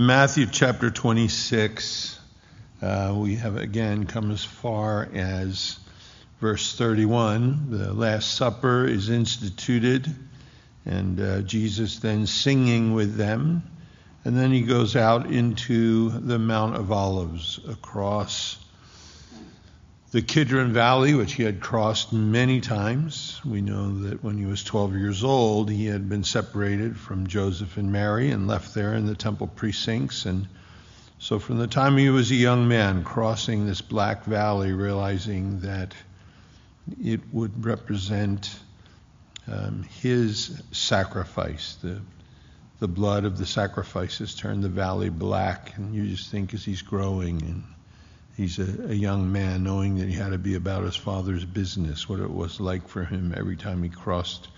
Matthew chapter 26. Uh, we have again come as far as verse 31. The Last Supper is instituted, and uh, Jesus then singing with them. And then he goes out into the Mount of Olives across the Kidron Valley, which he had crossed many times. We know that when he was 12 years old, he had been separated from Joseph and Mary and left there in the temple precincts. And so, from the time he was a young man, crossing this black valley, realizing that it would represent um, his sacrifice, the the blood of the sacrifices turned the valley black, and you just think as he's growing and he's a, a, young man, knowing that he had to be about his father's business, what it was like for him every time he crossed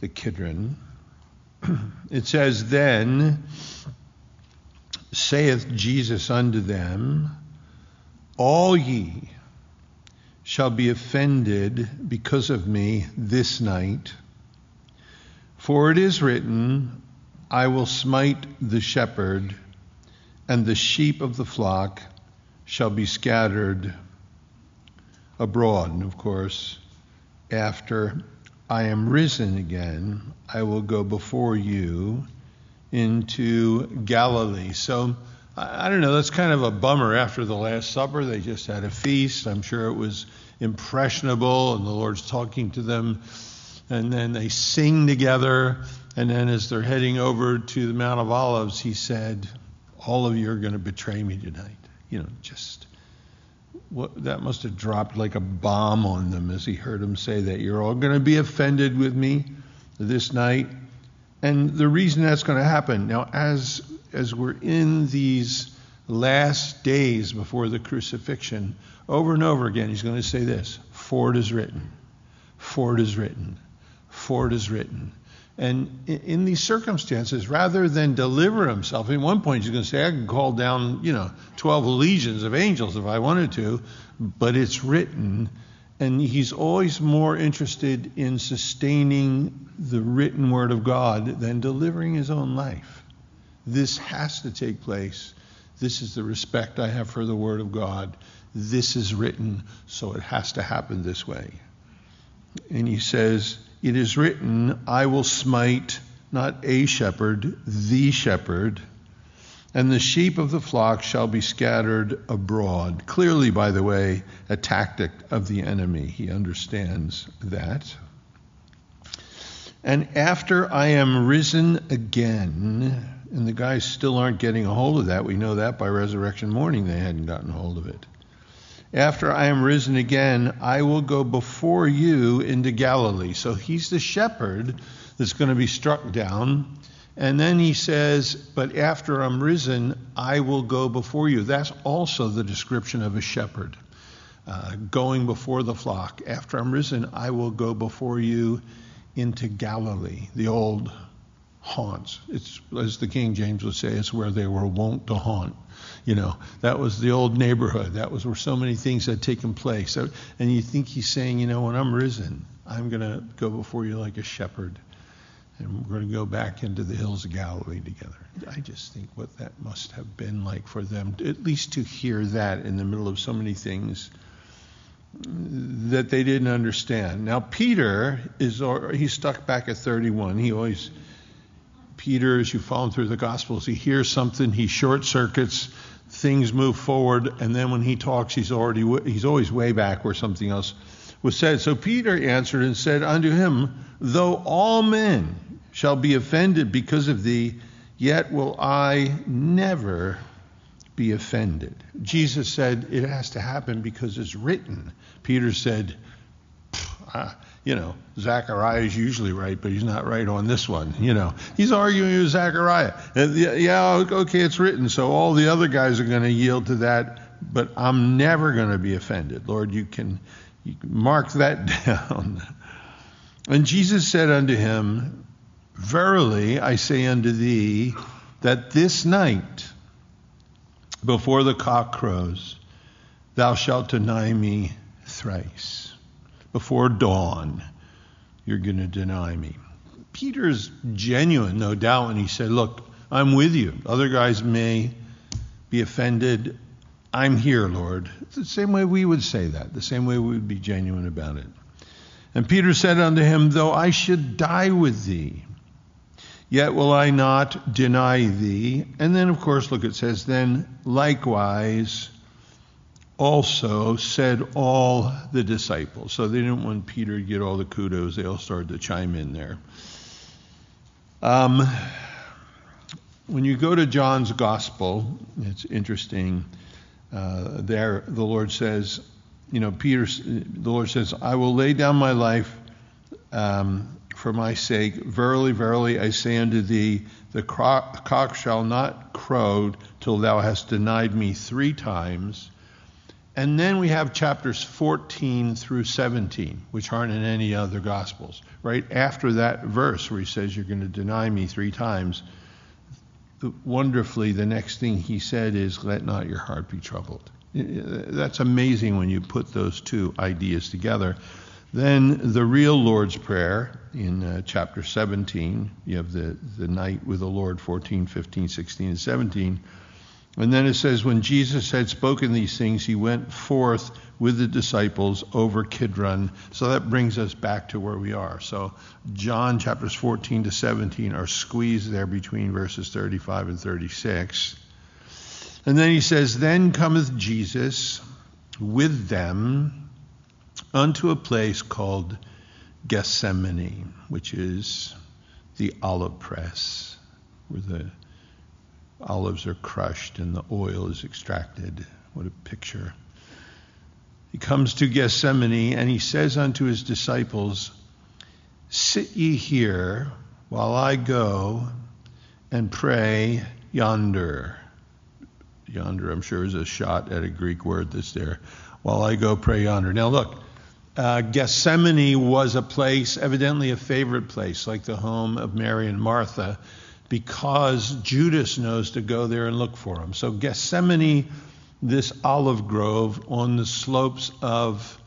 the Kidron. it says, Then saith Jesus unto them, All ye shall be offended because of me this night. For it is written, I will smite the shepherd, and the sheep of the flock shall be scattered abroad. And of course, after I am risen again, I will go before you into Galilee. So, I don't know, that's kind of a bummer after the Last Supper. They just had a feast. I'm sure it was impressionable, and the Lord's talking to them. And then they sing together. And then as they're heading over to the Mount of Olives, he said, All of you are going to betray me tonight you know, just what, that must have dropped like a bomb on them as he heard him say that. You're all going to be offended with me this night. And the reason that's going to happen now, as as we're in these last days before the crucifixion, over and over again, he's going to say this: "For it is written, for it is written, for it is written." And in these circumstances, rather than deliver himself, at one point he's going to say, I can call down, you know, 12 legions of angels if I wanted to, but it's written. And he's always more interested in sustaining the written word of God than delivering his own life. This has to take place. This is the respect I have for the word of God. This is written, so it has to happen this way. And he says, it is written, I will smite not a shepherd, the shepherd, and the sheep of the flock shall be scattered abroad. Clearly, by the way, a tactic of the enemy. He understands that. And after I am risen again, and the guys still aren't getting a hold of that. We know that by resurrection morning they hadn't gotten a hold of it. After I am risen again, I will go before you into Galilee. So he's the shepherd that's going to be struck down. And then he says, But after I'm risen, I will go before you. That's also the description of a shepherd uh, going before the flock. After I'm risen, I will go before you into Galilee, the old haunts. It's, as the King James would say, it's where they were wont to haunt. You know, that was the old neighborhood. That was where so many things had taken place. And you think he's saying, you know, when I'm risen, I'm going to go before you like a shepherd, and we're going to go back into the hills of Galilee together. I just think what that must have been like for them, at least to hear that in the middle of so many things that they didn't understand. Now, Peter is, he's stuck back at 31. He always Peter, as you follow through the Gospels, he hears something, he short circuits, things move forward, and then when he talks, he's already he's always way back where something else was said. So Peter answered and said unto him, Though all men shall be offended because of thee, yet will I never be offended. Jesus said it has to happen because it's written. Peter said, you know, Zechariah is usually right, but he's not right on this one. You know, he's arguing with Zechariah. And yeah, okay, it's written, so all the other guys are going to yield to that, but I'm never going to be offended. Lord, you can, you can mark that down. And Jesus said unto him, Verily I say unto thee, that this night, before the cock crows, thou shalt deny me thrice before dawn, you're going to deny me. Peter's genuine, no doubt, when he said, Look, I'm with you. Other guys may be offended. I'm here, Lord. It's the same way we would say that, the same way we would be genuine about it. And Peter said unto him, Though I should die with thee, yet will I not deny thee. And then, of course, look, it says, Then likewise also said all the disciples. So they didn't want Peter to get all the kudos. They all started to chime in there. Um, when you go to John's Gospel, it's interesting. Uh, there, the Lord says, you know, Peter, the Lord says, I will lay down my life um, for my sake. Verily, verily, I say unto thee, the cock shall not crow till thou hast denied me three times. And then we have chapters 14 through 17, which aren't in any other Gospels. Right after that verse where he says, You're going to deny me three times, wonderfully, the next thing he said is, Let not your heart be troubled. That's amazing when you put those two ideas together. Then the real Lord's Prayer in uh, chapter 17, you have the, the night with the Lord, 14, 15, 16, and 17 and then it says, when Jesus had spoken these things, he went forth with the disciples over Kidron. So that brings us back to where we are. So John chapters 14 to 17 are squeezed there between verses 35 and 36. And then he says, Then cometh Jesus with them unto a place called Gethsemane, which is the olive press, where the olives are crushed and the oil is extracted. What a picture. He comes to Gethsemane and he says unto his disciples, Sit ye here while I go and pray yonder. Yonder, I'm sure, is a shot at a Greek word that's there. While I go pray yonder. Now, look, uh, Gethsemane was a place, evidently a favorite place, like the home of Mary and Martha because Judas knows to go there and look for him. So Gethsemane, this olive grove on the slopes of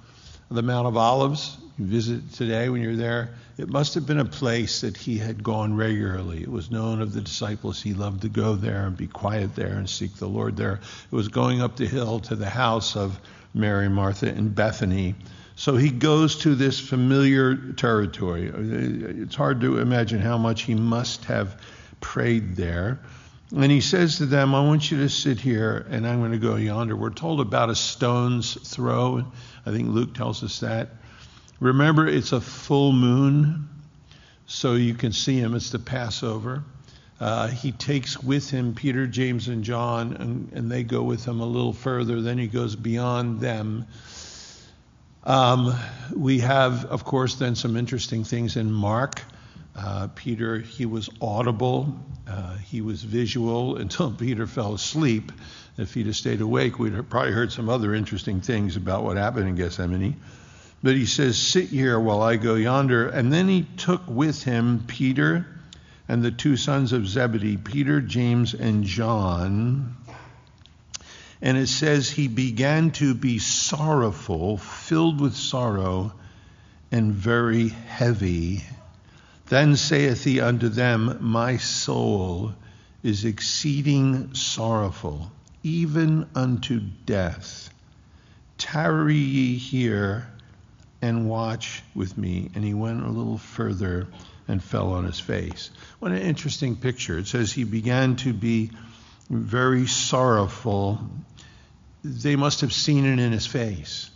the Mount of Olives, you visit today when you're there, it must have been a place that he had gone regularly. It was known of the disciples he loved to go there and be quiet there and seek the Lord there. It was going up the hill to the house of Mary Martha and Bethany. So he goes to this familiar territory. It's hard to imagine how much he must have prayed there. And he says to them, I want you to sit here and I'm going to go yonder. We're told about a stone's throw. I think Luke tells us that. Remember, it's a full moon, so you can see him. It's the Passover. Uh, he takes with him Peter, James, and John, and, and, they go with him a little further. Then he goes beyond them. Um, we have, of course, then some interesting things in Mark. Uh, Peter, he was audible, uh, he was visual until Peter fell asleep. If he'd have stayed awake, we'd have probably heard some other interesting things about what happened in Gethsemane. But he says, Sit here while I go yonder. And then he took with him Peter and the two sons of Zebedee, Peter, James, and John. And it says, He began to be sorrowful, filled with sorrow, and very heavy. Then saith he unto them, My soul is exceeding sorrowful, even unto death. Tarry ye here and watch with me. And he went a little further and fell on his face. What an interesting picture. It says he began to be very sorrowful. They must have seen it in his face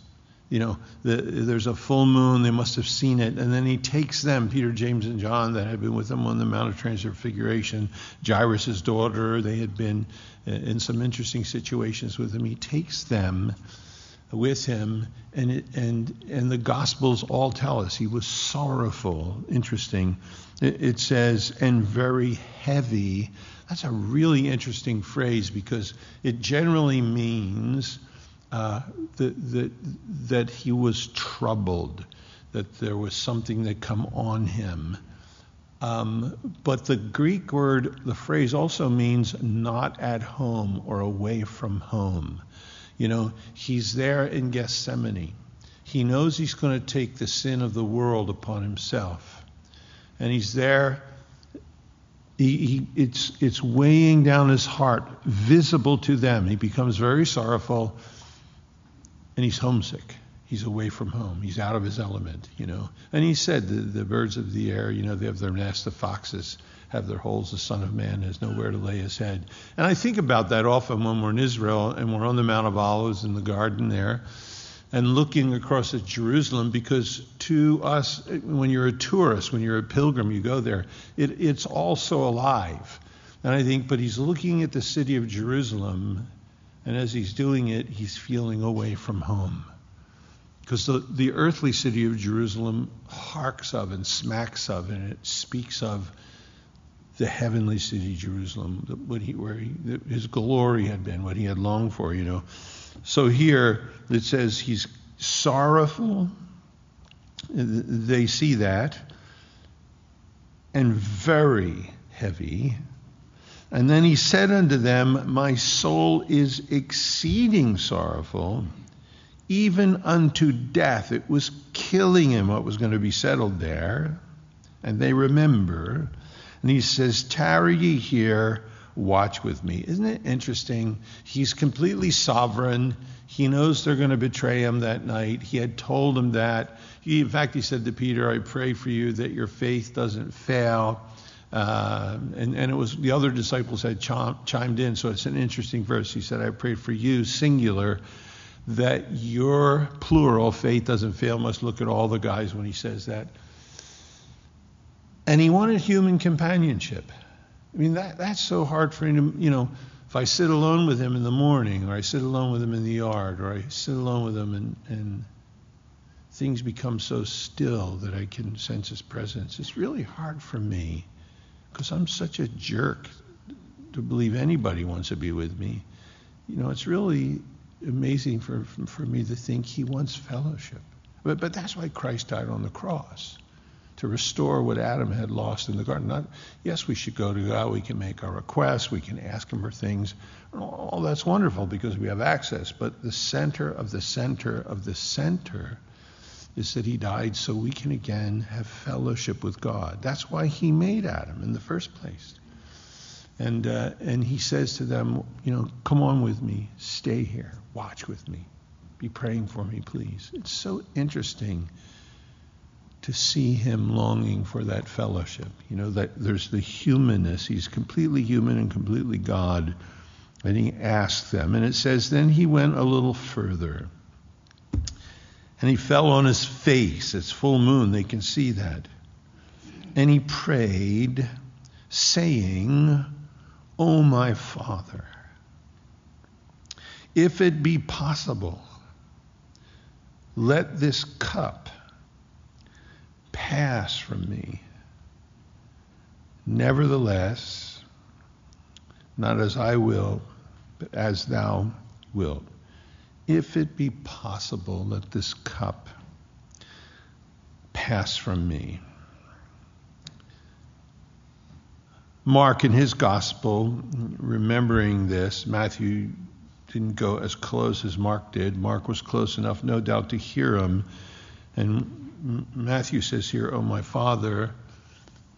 you know, the, there's a full moon. They must have seen it. And then he takes them, Peter, James, and John, that had been with him on the Mount of Transfiguration, Jairus' daughter. They had been in some interesting situations with him. He takes them with him, and it, and and the Gospels all tell us he was sorrowful. Interesting. It, it says, and very heavy. That's a really interesting phrase because it generally means uh, that, that, that he was troubled, that there was something that come on him. Um, but the Greek word, the phrase also means not at home or away from home. You know, he's there in Gethsemane. He knows he's going to take the sin of the world upon himself. And he's there he, he, it's, it's weighing down his heart, visible to them. He becomes very sorrowful, and he's homesick. He's away from home. He's out of his element, you know. And he said, the, the birds of the air, you know, they have their nests, the foxes have their holes, the Son of Man has nowhere to lay his head. And I think about that often when we're in Israel and we're on the Mount of Olives in the garden there and looking across at Jerusalem because to us, when you're a tourist, when you're a pilgrim, you go there, it, it's also alive. And I think, but he's looking at the city of Jerusalem, and as he's doing it, he's feeling away from home. Because the, the earthly city of Jerusalem harks of and smacks of, and it speaks of the heavenly city, Jerusalem, what he, where he, his glory had been, what he had longed for, you know. So here it says he's sorrowful. They see that. And very heavy. And then he said unto them, My soul is exceeding sorrowful, even unto death. It was killing him what was going to be settled there. And they remember. And he says, Tarry ye here watch with me. Isn't it interesting? He's completely sovereign. He knows they're going to betray him that night. He had told him that. He, in fact, he said to Peter, I pray for you that your faith doesn't fail. Uh, and, and it was the other disciples had chimed in, so it's an interesting verse. He said, I pray for you, singular, that your plural faith doesn't fail. Must look at all the guys when he says that. And he wanted human companionship. I mean, that, that's so hard for him to, you know, if I sit alone with him in the morning, or I sit alone with him in the yard, or I sit alone with him and, and things become so still that I can sense his presence, it's really hard for me because I'm such a jerk to believe anybody wants to be with me. You know, it's really amazing for, for me to think he wants fellowship. But, but that's why Christ died on the cross to restore what Adam had lost in the garden. Not, yes, we should go to God. We can make our requests. We can ask Him for things. All that's wonderful because we have access. But the center of the center of the center is that He died so we can again have fellowship with God. That's why He made Adam in the first place. And uh, and He says to them, you know, come on with me, stay here, watch with me, be praying for me, please. It's so interesting to see him longing for that fellowship. You know, that there's the humanness. He's completely human and completely God. And he asked them. And it says, then he went a little further. And he fell on his face. It's full moon. They can see that. And he prayed, saying, O my Father, if it be possible, let this cup pass from me. Nevertheless, not as I will, but as thou wilt. If it be possible, let this cup pass from me. Mark, in his gospel, remembering this, Matthew didn't go as close as Mark did. Mark was close enough, no doubt, to hear him. And Matthew says here, Oh, my Father.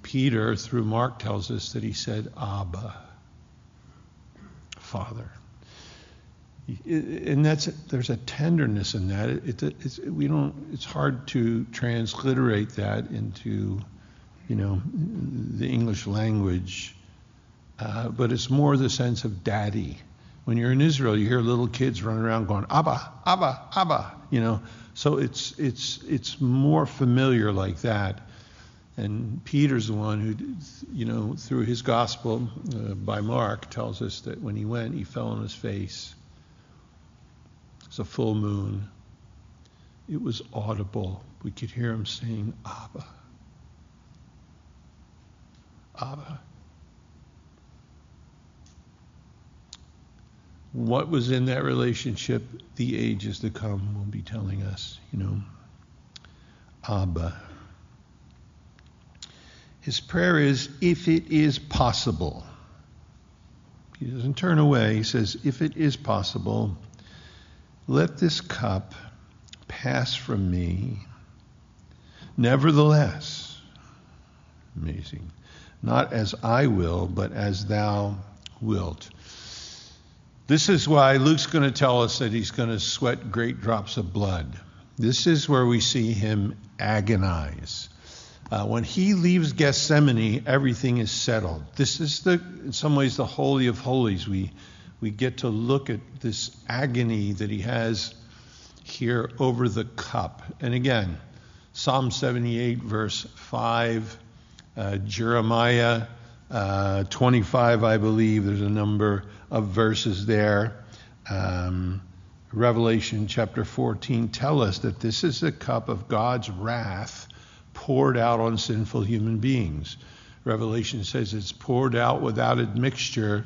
Peter, through Mark, tells us that he said, Abba, Father. And that's there's a tenderness in that. It, it, it's we don't. It's hard to transliterate that into, you know, the English language. Uh, but it's more the sense of daddy. When you're in Israel, you hear little kids running around going Abba, Abba, Abba. You know, so it's, it's, it's more familiar like that. And Peter's the one who, you know, through his gospel uh, by Mark, tells us that when he went, he fell on his face. A full moon. It was audible. We could hear him saying, Abba. Abba. what was in that relationship, the ages to come will be telling us, you know. Abba. His prayer is, if it is possible. He doesn't turn away. He says, if it is possible, let this cup pass from me. Nevertheless, amazing, not as I will, but as thou wilt. This is why Luke's going to tell us that he's going to sweat great drops of blood. This is where we see him agonize. Uh, when he leaves Gethsemane, everything is settled. This is the, in some ways, the holy of holies. We we get to look at this agony that he has here over the cup. And again, Psalm 78, verse 5, uh, Jeremiah uh, 25, I believe. There's a number of verses there. Um, Revelation chapter 14 tell us that this is a cup of God's wrath poured out on sinful human beings. Revelation says it's poured out without admixture,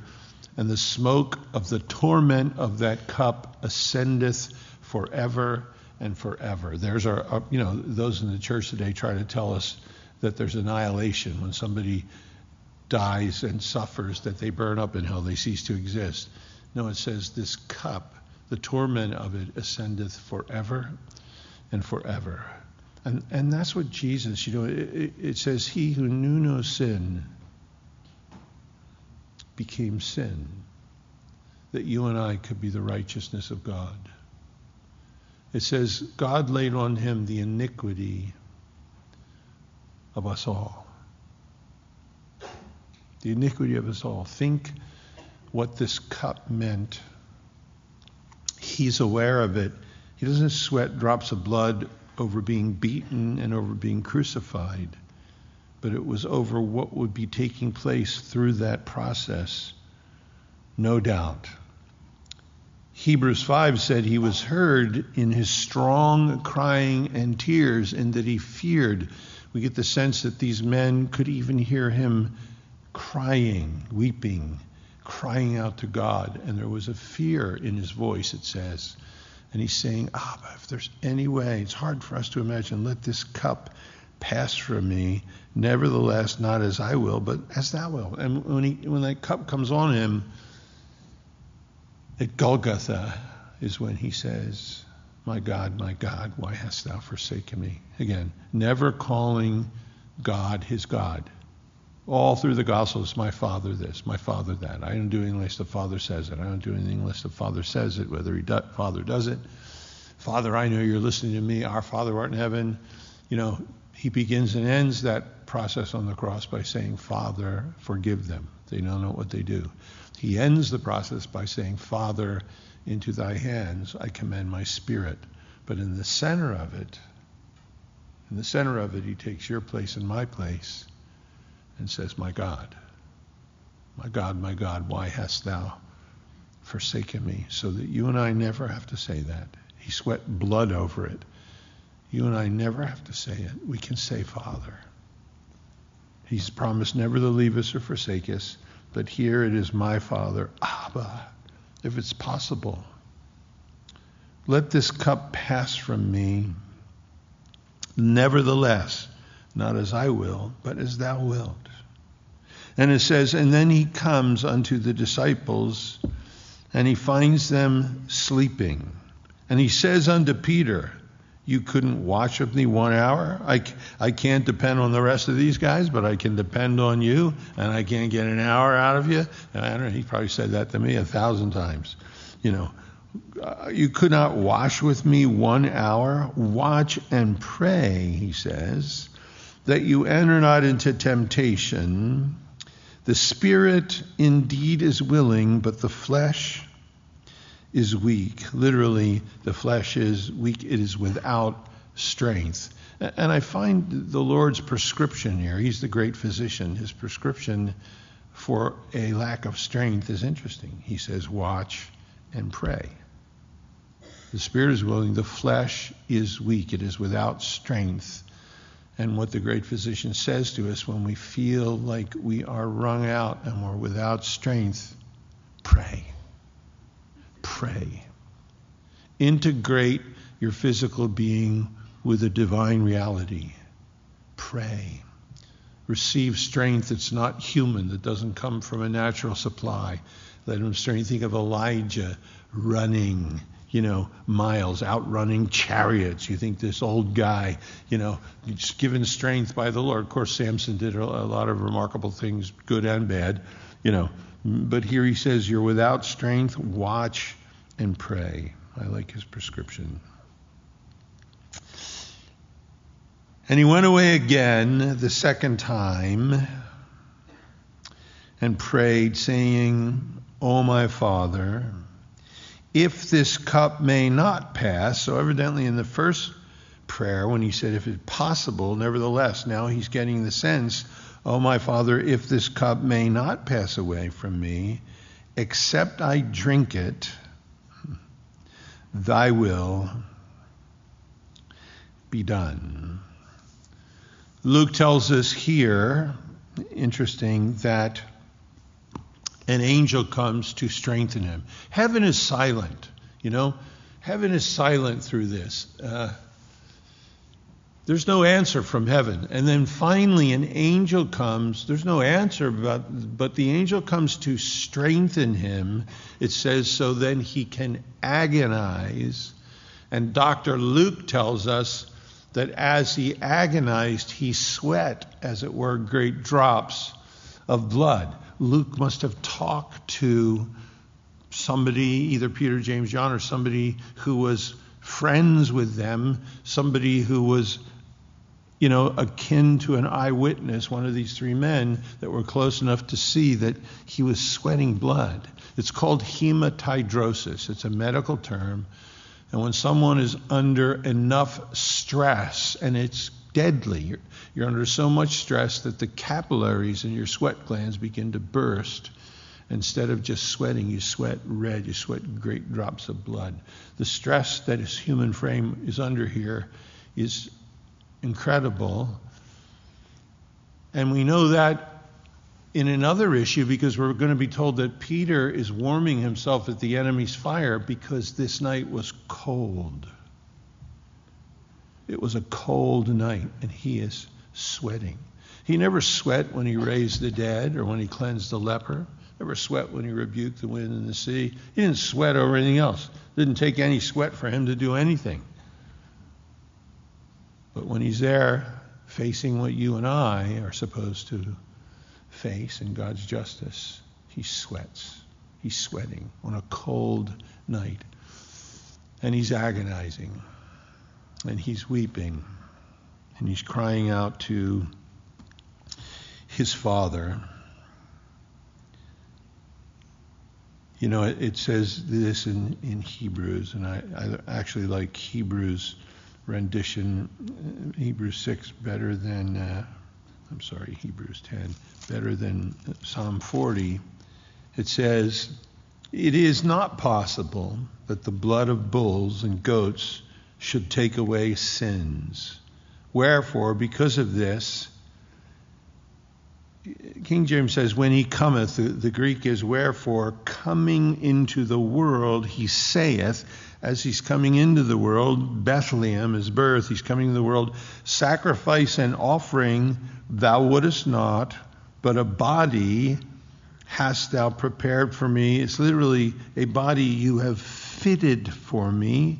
and the smoke of the torment of that cup ascendeth forever and forever. There's our, uh, you know, those in the church today try to tell us that there's annihilation when somebody dies and suffers, that they burn up in hell, they cease to exist. No, it says this cup, the torment of it ascendeth forever and forever. And, and that's what Jesus, you know, it, it says, He who knew no sin became sin, that you and I could be the righteousness of God. It says, God laid on him the iniquity of us all. The iniquity of us all. Think what this cup meant. He's aware of it. He doesn't sweat drops of blood over being beaten and over being crucified, but it was over what would be taking place through that process, no doubt. Hebrews 5 said he was heard in his strong crying and tears, and that he feared. We get the sense that these men could even hear him crying, weeping, crying out to God. And there was a fear in his voice, it says. And he's saying, Ah, if there's any way, it's hard for us to imagine, let this cup pass from me. Nevertheless, not as I will, but as thou will. And when, he, when that cup comes on him, at Golgotha is when he says, My God, my God, why hast thou forsaken me? Again, never calling God his God. All through the Gospels, my Father this, my Father that. I don't do anything unless the Father says it. I don't do anything unless the Father says it, whether he do, Father does it. Father, I know you're listening to me. Our Father art in heaven. You know, he begins and ends that process on the cross by saying, Father, forgive them. They don't know what they do. He ends the process by saying, Father, into thy hands I commend my spirit. But in the center of it, in the center of it, he takes your place and my place and says, My God, my God, my God, why hast thou forsaken me? So that you and I never have to say that. He sweat blood over it. You and I never have to say it. We can say, Father. He's promised never to leave us or forsake us. But here it is my Father, Abba, if it's possible. Let this cup pass from me. Nevertheless, not as I will, but as thou wilt. And it says, And then he comes unto the disciples, and he finds them sleeping. And he says unto Peter, you couldn't watch with me one hour. I, I can't depend on the rest of these guys, but I can depend on you, and I can't get an hour out of you. And I don't know, he probably said that to me a thousand times. You know, uh, you could not watch with me one hour. Watch and pray, he says, that you enter not into temptation. The spirit indeed is willing, but the flesh is weak. Literally, the flesh is weak, it is without strength. And I find the Lord's prescription here, He's the great physician, His prescription for a lack of strength is interesting. He says, Watch and pray. The spirit is willing, the flesh is weak, it is without strength. And what the great physician says to us when we feel like we are wrung out and we're without strength, pray pray. Integrate your physical being with a divine reality. Pray. Receive strength that's not human, that doesn't come from a natural supply. Let him strength. Think of Elijah running, you know, miles, outrunning chariots. You think this old guy, you know, just given strength by the Lord. Of course, Samson did a lot of remarkable things, good and bad, you know. But here he says, You're without strength, watch and pray. I like his prescription. And he went away again the second time and prayed, saying, O my Father, if this cup may not pass. So, evidently, in the first prayer, when he said, if it's possible, nevertheless, now he's getting the sense, oh, my Father, if this cup may not pass away from me, except I drink it, thy will be done. Luke tells us here, interesting, that an angel comes to strengthen him. Heaven is silent, you know. Heaven is silent through this. Uh, there's no answer from heaven. And then finally, an angel comes. There's no answer, but, but the angel comes to strengthen him. It says, so then he can agonize. And Dr. Luke tells us that as he agonized, he sweat, as it were, great drops of blood. Luke must have talked to somebody, either Peter, James, John, or somebody who was friends with them, somebody who was, you know, akin to an eyewitness, one of these three men that were close enough to see that he was sweating blood. It's called hematidrosis, it's a medical term. And when someone is under enough stress and it's deadly, you're, you're under so much stress that the capillaries in your sweat glands begin to burst. Instead of just sweating, you sweat red, you sweat great drops of blood. The stress that his human frame is under here is incredible. And we know that in another issue because we're going to be told that Peter is warming himself at the enemy's fire because this night was cold. It was a cold night, and he is sweating. He never sweat when he raised the dead or when he cleansed the leper. Never sweat when he rebuked the wind and the sea. He didn't sweat over anything else. Didn't take any sweat for him to do anything. But when he's there facing what you and I are supposed to face in God's justice, he sweats. He's sweating on a cold night. And he's agonizing. And he's weeping and he's crying out to his father. You know, it, says this in, in Hebrews, and I, I actually like Hebrews rendition, Hebrews 6 better than, uh, I'm sorry, Hebrews 10, better than Psalm 40. It says, It is not possible that the blood of bulls and goats should take away sins. Wherefore, because of this, King James says, when he cometh, the, the, Greek is wherefore, coming into the world, he saith, as he's coming into the world, Bethlehem, his birth, he's coming into the world, sacrifice and offering thou wouldest not, but a body hast thou prepared for me. It's literally a body you have fitted for me.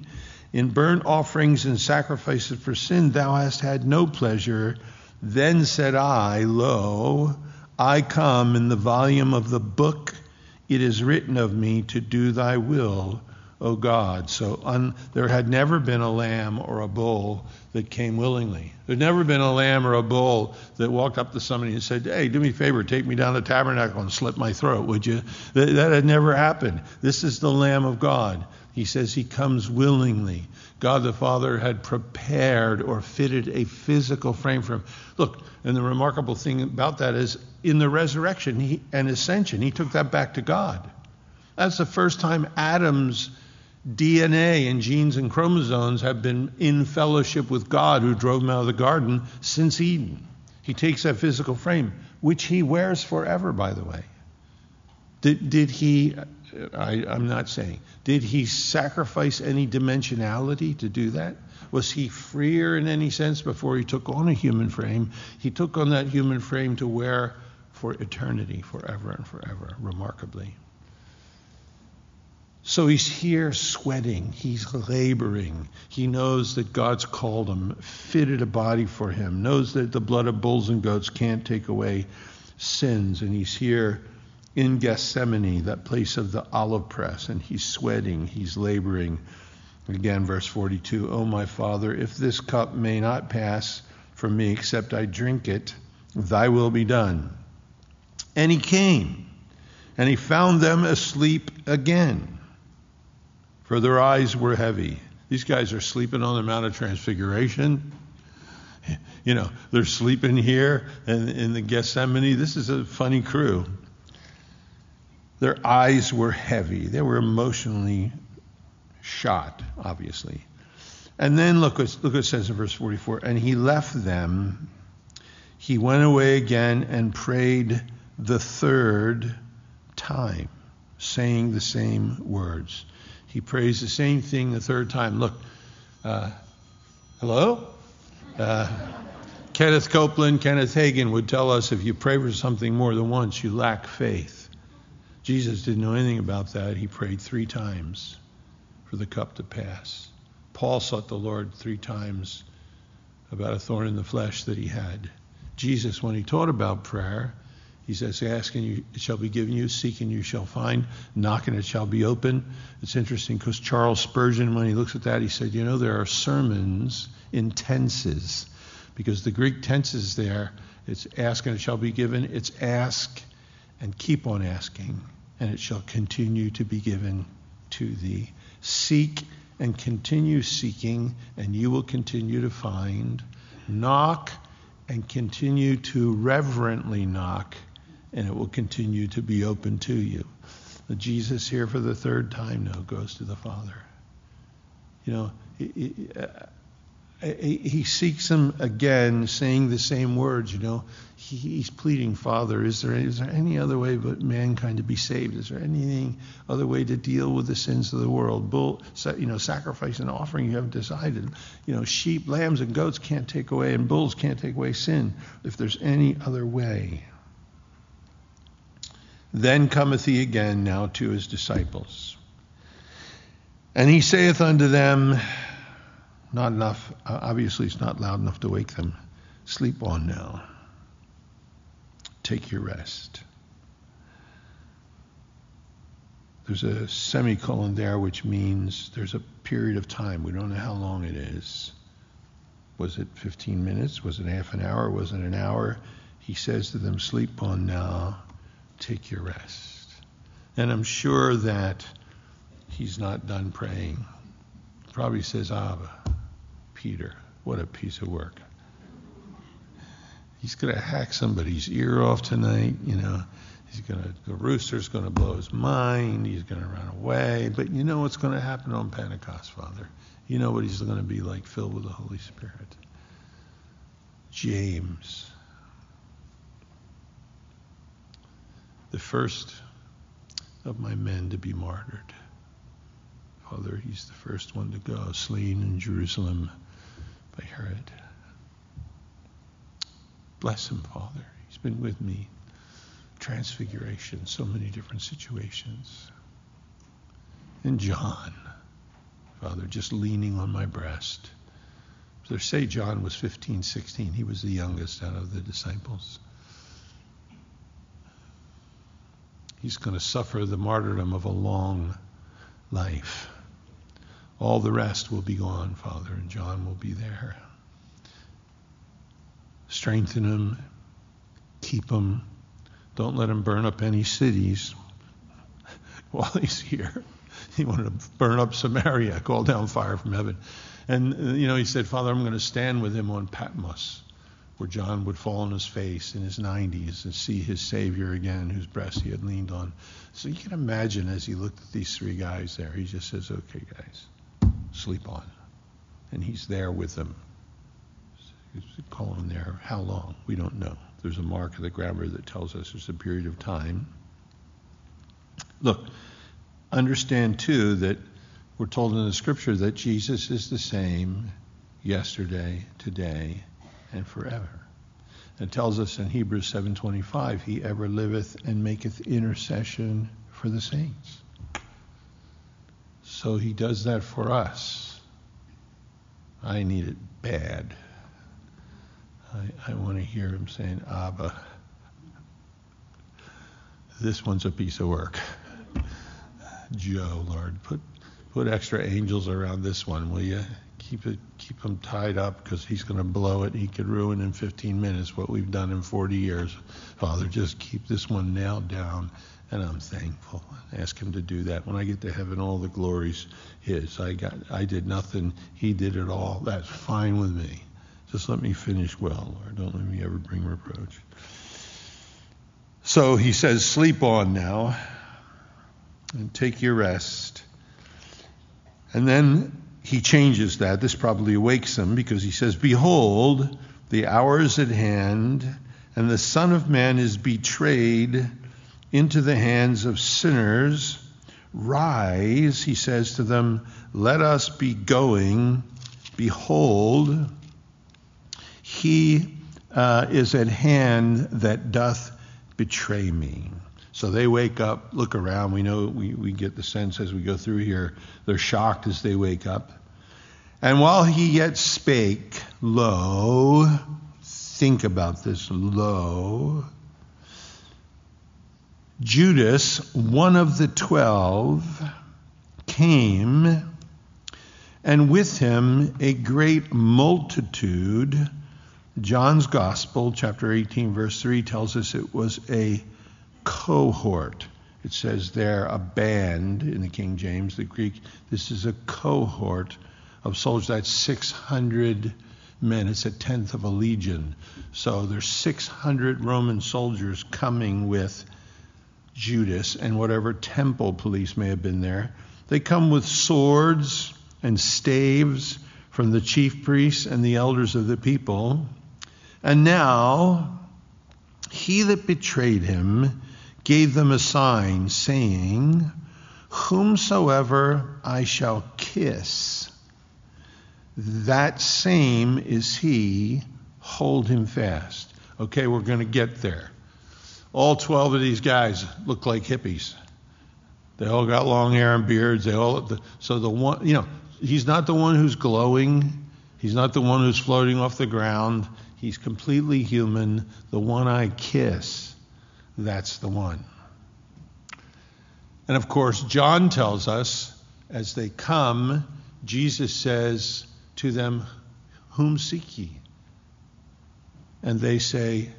In burnt offerings and sacrifices for sin thou hast had no pleasure. Then said I, Lo, I come in the volume of the book it is written of me to do thy will, O God. So un, there had never been a lamb or a bull that came willingly. There'd never been a lamb or a bull that walked up to somebody and said, Hey, do me a favor, take me down the tabernacle and slit my throat, would you? That, that had never happened. This is the Lamb of God. He says he comes willingly. God the Father had prepared or fitted a physical frame for him. Look, and the remarkable thing about that is in the resurrection he, and ascension, he took that back to God. That's the first time Adam's DNA and genes and chromosomes have been in fellowship with God who drove him out of the garden since Eden. He takes that physical frame, which he wears forever, by the way. Did, did he I, I'm not saying. Did he sacrifice any dimensionality to do that? Was he freer in any sense before he took on a human frame? He took on that human frame to wear for eternity, forever and forever, remarkably. So he's here sweating, he's laboring. He knows that God's called him, fitted a body for him, knows that the blood of bulls and goats can't take away sins, and he's here in Gethsemane, that place of the olive press, and he's sweating, he's laboring. Again, verse 42 Oh, my Father, if this cup may not pass from me except I drink it, thy will be done. And he came, and he found them asleep again, for their eyes were heavy. These guys are sleeping on the Mount of Transfiguration. You know, they're sleeping here in, in the Gethsemane. This is a funny crew. Their eyes were heavy. They were emotionally shot, obviously. And then look what, look what it says in verse 44 And he left them. He went away again and prayed the third time, saying the same words. He prays the same thing the third time. Look, uh, hello? Uh, Kenneth Copeland, Kenneth Hagin would tell us if you pray for something more than once, you lack faith. Jesus didn't know anything about that. He prayed three times for the cup to pass. Paul sought the Lord three times about a thorn in the flesh that he had. Jesus, when he taught about prayer, he says, Ask and you, it shall be given you, seek and you shall find, knock and it shall be open. It's interesting because Charles Spurgeon, when he looks at that, he said, You know, there are sermons in tenses because the Greek tenses there, it's ask and it shall be given, it's ask and keep on asking, and it shall continue to be given to thee. Seek and continue seeking, and you will continue to find. Knock and continue to reverently knock, and it will continue to be open to you. Jesus here for the third time now goes to the Father. You know, he uh, seeks him again, saying the same words. You know, he's pleading, Father, is there is there any other way but mankind to be saved? Is there anything other way to deal with the sins of the world? Bull, you know, sacrifice and offering you haven't decided. You know, sheep, lambs, and goats can't take away, and bulls can't take away sin. If there's any other way, then cometh he again now to his disciples, and he saith unto them not enough. Obviously, it's not loud enough to wake them. Sleep on now. Take your rest. There's a semicolon there, which means there's a period of time. We don't know how long it is. Was it 15 minutes? Was it half an hour? Was it an hour? He says to them, Sleep on now. Take your rest. And I'm sure that he's not done praying. Probably says, Abba. Peter. What a piece of work. He's going to hack somebody's ear off tonight, you know. He's going to, the rooster's going to blow his mind. He's going to run away. But you know what's going to happen on Pentecost, Father. You know what he's going to be like, filled with the Holy Spirit. James, the first of my men to be martyred. Father, he's the first one to go, slain in Jerusalem by Herod. Bless him, Father. He's been with me. Transfiguration, so many different situations. And John, Father, just leaning on my breast. So say John was 15, 16. He was the youngest out of the disciples. He's going to suffer the martyrdom of a long life. All the rest will be gone, Father, and John will be there. Strengthen him, keep him. Don't let him burn up any cities while he's here. He wanted to burn up Samaria, call down fire from heaven. And, uh, you know, he said, Father, I'm going to stand with him on Patmos, where John would fall on his face in his 90s and see his Savior again, whose breast he had leaned on. So you can imagine as he looked at these three guys there, he just says, okay, guys, sleep on. And he's there with them. Calling there. How long? We don't know. There's a mark of the grammar that tells us there's a period of time. Look, understand too that we're told in the scripture that Jesus is the same yesterday, today, and forever. It tells us in Hebrews 7:25, he ever liveth and maketh intercession for the saints. So he does that for us. I need it bad. I, I want to hear him saying, Abba, this one's a piece of work. Joe, Lord, put put extra angels around this one, will you? Keep it, keep him tied up because he's going to blow it. He could ruin in 15 minutes what we've done in 40 years. Father, just keep this one nailed down, and I'm thankful. Ask him to do that. When I get to heaven, all the glory's his. I got, I did nothing. He did it all. That's fine with me. Just let me finish well, Lord. Don't let me ever bring reproach. So he says, Sleep on now and take your rest. And then he changes that. This probably awakes him because he says, Behold, the hour is at hand, and the Son of Man is betrayed into the hands of sinners. Rise, he says to them, let us be going. Behold, he uh, is at hand that doth betray me. So they wake up, look around. We know, we, we get the sense as we go through here, they're shocked as they wake up. And while he yet spake, lo, think about this, lo, Judas, one of the twelve, came, and with him a great multitude. John's Gospel, chapter 18, verse 3, tells us it was a cohort. It says there a band in the King James, the Greek. This is a cohort of soldiers. That's 600 men. It's a tenth of a legion. So there's 600 Roman soldiers coming with Judas and whatever temple police may have been there. They come with swords and staves from the chief priests and the elders of the people. And now he that betrayed him gave them a sign, saying, Whomsoever I shall kiss, that same is he, hold him fast. Okay, we're going to get there. All 12 of these guys look like hippies. They all got long hair and beards. They all so the one, you know, he's not the one who's glowing. He's not the one who's floating off the ground. He's completely human. The one I kiss that's the one. And of course, John tells us as they come, Jesus says to them, Whom seek ye? And they say,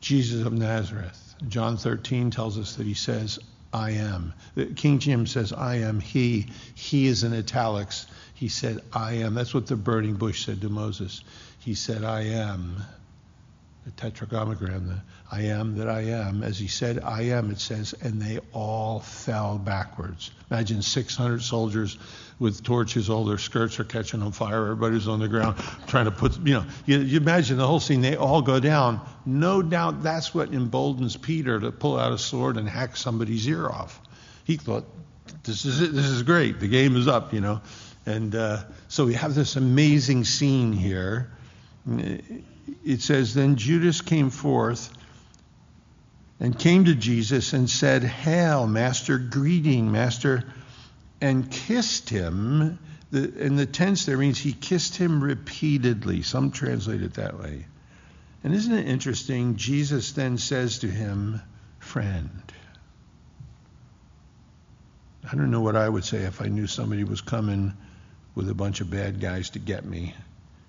Jesus of Nazareth. John 13 tells us that he says, I am. King James says, I am he. He is in italics. He said, I am. That's what the burning bush said to Moses. He said, I am the tetragrammaton, the I am that I am. As he said, I am, it says, and they all fell backwards. Imagine 600 soldiers with torches, all their skirts are catching on fire, everybody's on the ground trying to put, you know, you, you imagine the whole scene, they all go down. No doubt that's what emboldens Peter to pull out a sword and hack somebody's ear off. He thought, this is it, this is great, the game is up, you know. And uh, so we have this amazing scene here it says, Then Judas came forth and came to Jesus and said, Hail, Master, greeting, Master, and kissed him. The, the tense there means he kissed him repeatedly. Some translate it that way. And isn't it interesting? Jesus then says to him, Friend. I don't know what I would say if I knew somebody was coming with a bunch of bad guys to get me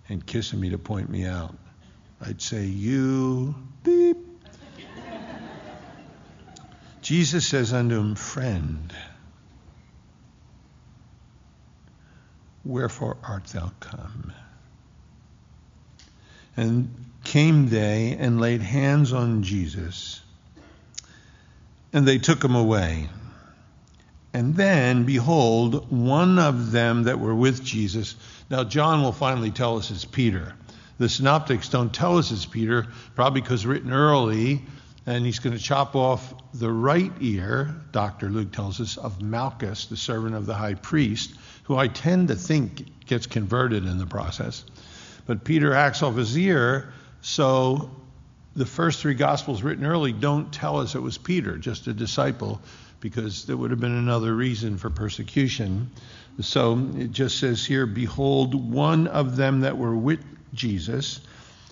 and kissing me to point me out. I'd say, You beep. Jesus says unto him, Friend, wherefore art thou come? And came they and laid hands on Jesus, and they took him away. And then, behold, one of them that were with Jesus. Now, John will finally tell us it's Peter. The synoptics don't tell us it's Peter, probably because written early, and he's going to chop off the right ear, Dr. Luke tells us, of Malchus, the servant of the high priest, who I tend to think gets converted in the process. But Peter hacks off his ear, so the first three Gospels written early don't tell us it was Peter, just a disciple, because there would have been another reason for persecution. So it just says here, Behold, one of them that were with Jesus,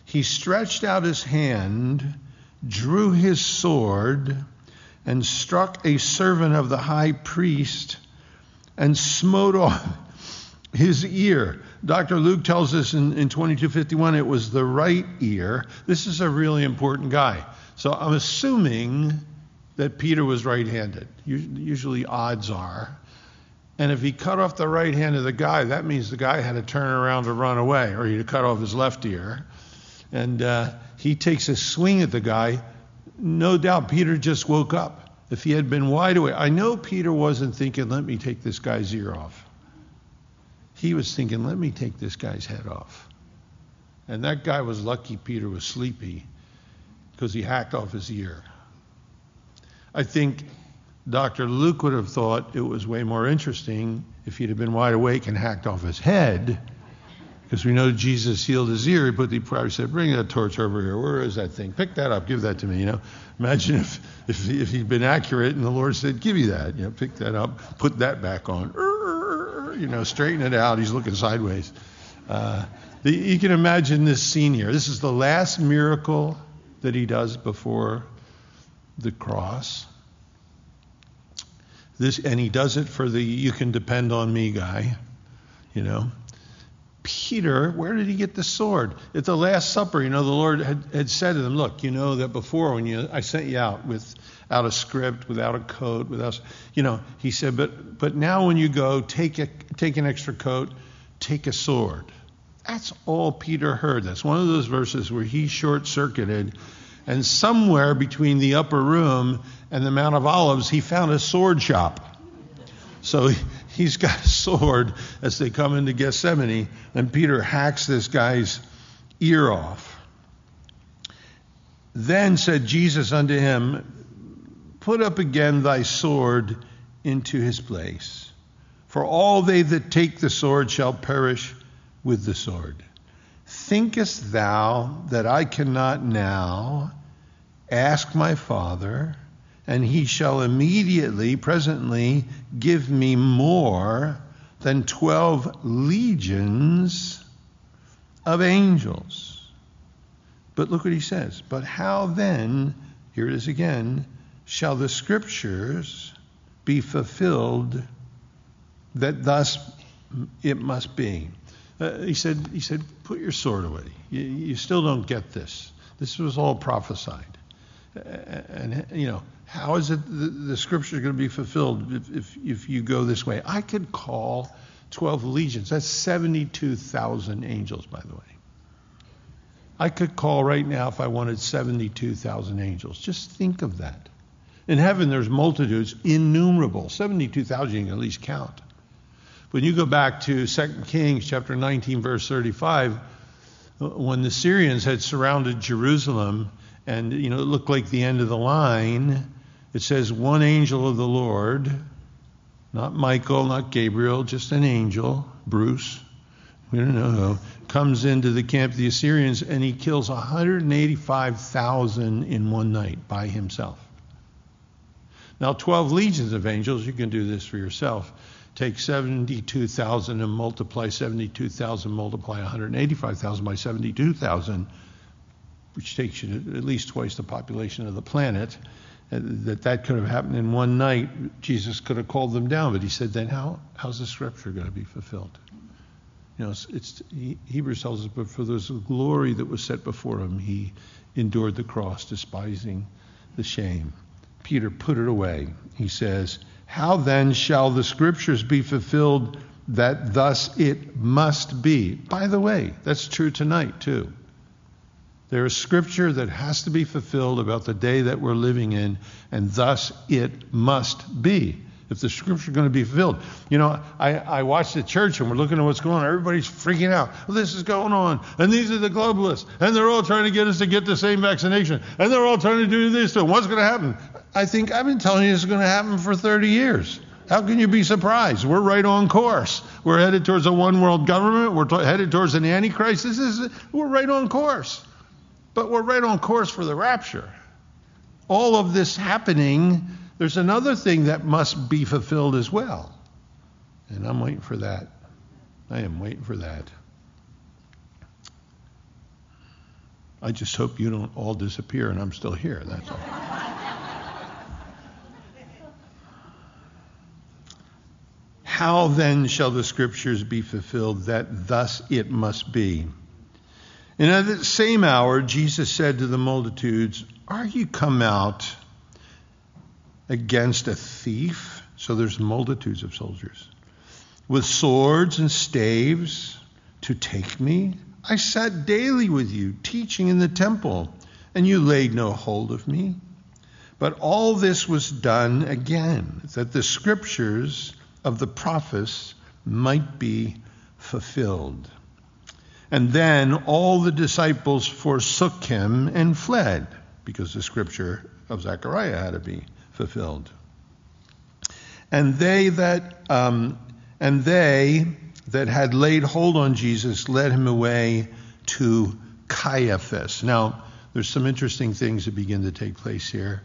he stretched out his hand, drew his sword, and struck a servant of the high priest and smote off his ear. Dr. Luke tells us in, in 2251 it was the right ear. This is a really important guy. So I'm assuming that Peter was right handed. Usually odds are. And if he cut off the right hand of the guy, that means the guy had to turn around to run away, or he'd cut off his left ear. And uh, he takes a swing at the guy. No doubt Peter just woke up. If he had been wide awake, I know Peter wasn't thinking, let me take this guy's ear off. He was thinking, let me take this guy's head off. And that guy was lucky Peter was sleepy because he hacked off his ear. I think Dr. Luke would have thought it was way more interesting if he'd have been wide awake and hacked off his head, because we know Jesus healed his ear. He, put, he probably said, "Bring that torch over here. Where is that thing? Pick that up. Give that to me." You know, imagine if if, if he'd been accurate and the Lord said, "Give me that." You know, pick that up, put that back on. You know, straighten it out. He's looking sideways. Uh, the, you can imagine this scene here. This is the last miracle that he does before the cross. This, and he does it for the you can depend on me guy, you know. Peter, where did he get the sword? At the Last Supper, you know, the Lord had, had said to them, Look, you know that before when you I sent you out without a scrip, without a coat, without you know, he said, But but now when you go, take a take an extra coat, take a sword. That's all Peter heard. That's one of those verses where he short circuited and somewhere between the upper room and the Mount of Olives, he found a sword shop. So he's got a sword as they come into Gethsemane, and Peter hacks this guy's ear off. Then said Jesus unto him, Put up again thy sword into his place. For all they that take the sword shall perish with the sword. Thinkest thou that I cannot now ask my Father, and he shall immediately, presently, give me more than twelve legions of angels? But look what he says. But how then, here it is again, shall the scriptures be fulfilled that thus it must be? Uh, he said, he said, put your sword away. You, you still don't get this. This was all prophesied. And, you know, how is it the, the scripture is going to be fulfilled if, if, if you go this way? I could call 12 legions. That's 72,000 angels, by the way. I could call right now if I wanted 72,000 angels. Just think of that. In heaven, there's multitudes, innumerable. 72,000 you can at least count. When you go back to 2 Kings chapter 19, verse 35, when the Syrians had surrounded Jerusalem, and you know it looked like the end of the line, it says one angel of the Lord, not Michael, not Gabriel, just an angel, Bruce, we don't know comes into the camp of the Assyrians and he kills 185,000 in one night by himself. Now, 12 legions of angels, you can do this for yourself take 72,000 and multiply 72,000, multiply 185,000 by 72,000, which takes you to at least twice the population of the planet. Uh, that that could have happened in one night. Jesus could have called them down, but he said, then how, how's the scripture going to be fulfilled? You know, it's, it's Hebrews tells us, but for this glory that was set before him, he endured the cross, despising the shame. Peter put it away. He says, how then shall the scriptures be fulfilled that thus it must be? By the way, that's true tonight too. There is scripture that has to be fulfilled about the day that we're living in, and thus it must be. If the scripture is going to be fulfilled. You know, I, I watch the church and we're looking at what's going on. Everybody's freaking out. Well, this is going on. And these are the globalists. And they're all trying to get us to get the same vaccination. And they're all trying to do this. So what's going to happen? I think I've been telling you this is going to happen for 30 years. How can you be surprised? We're right on course. We're headed towards a one world government. We're t- headed towards an antichrist. This is, we're right on course. But we're right on course for the rapture. All of this happening, there's another thing that must be fulfilled as well. And I'm waiting for that. I am waiting for that. I just hope you don't all disappear and I'm still here. That's all. How then shall the scriptures be fulfilled that thus it must be? And at the same hour, Jesus said to the multitudes, Are you come out against a thief? So there's multitudes of soldiers with swords and staves to take me? I sat daily with you, teaching in the temple, and you laid no hold of me. But all this was done again, that the scriptures of the prophets might be fulfilled. And then all the disciples forsook him and fled, because the scripture of Zechariah had to be fulfilled. And they that um, and they that had laid hold on Jesus led him away to Caiaphas. Now, there's some interesting things that begin to take place here.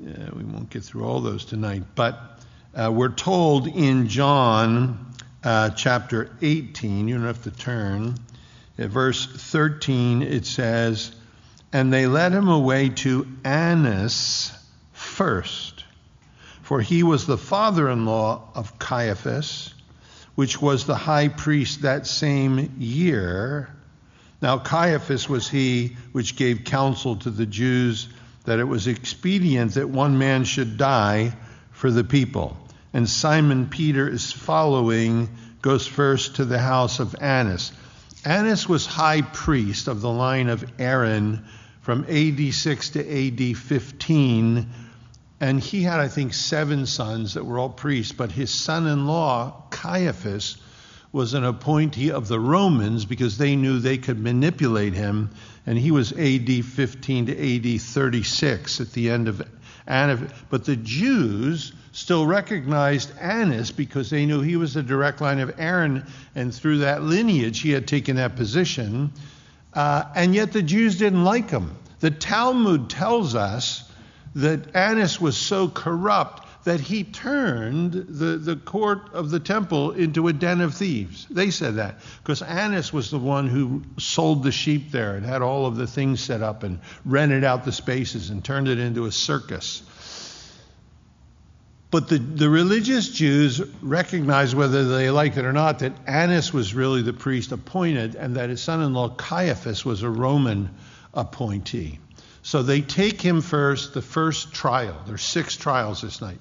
Yeah, we won't get through all those tonight, but uh, we're told in John uh, chapter 18, you don't have to turn, at verse 13, it says, And they led him away to Annas first for he was the father in law of Caiaphas, which was the high priest that same year. Now, Caiaphas was he which gave counsel to the Jews that it was expedient that one man should die for the people. And Simon Peter is following, goes first to the house of Annas. Annas was high priest of the line of Aaron from AD 6 to AD 15 and he had, I think, seven sons that were all priests, but his son in law, Caiaphas, was an appointee of the Romans because they knew they could manipulate him. And he was AD 15 to AD 36 at the end of Annas. But the Jews still recognized Annas because they knew he was the direct line of Aaron, and through that lineage he had taken that position. Uh, and yet the Jews didn't like him. The Talmud tells us that Annas was so corrupt that he turned the, the court of the temple into a den of thieves. They said that because Annas was the one who sold the sheep there and had all of the things set up and rented out the spaces and turned it into a circus. But the, the religious Jews recognized, whether they liked it or not, that Annas was really the priest appointed and that his son in law Caiaphas was a Roman appointee. So they take him first, the first trial. There's six trials this night.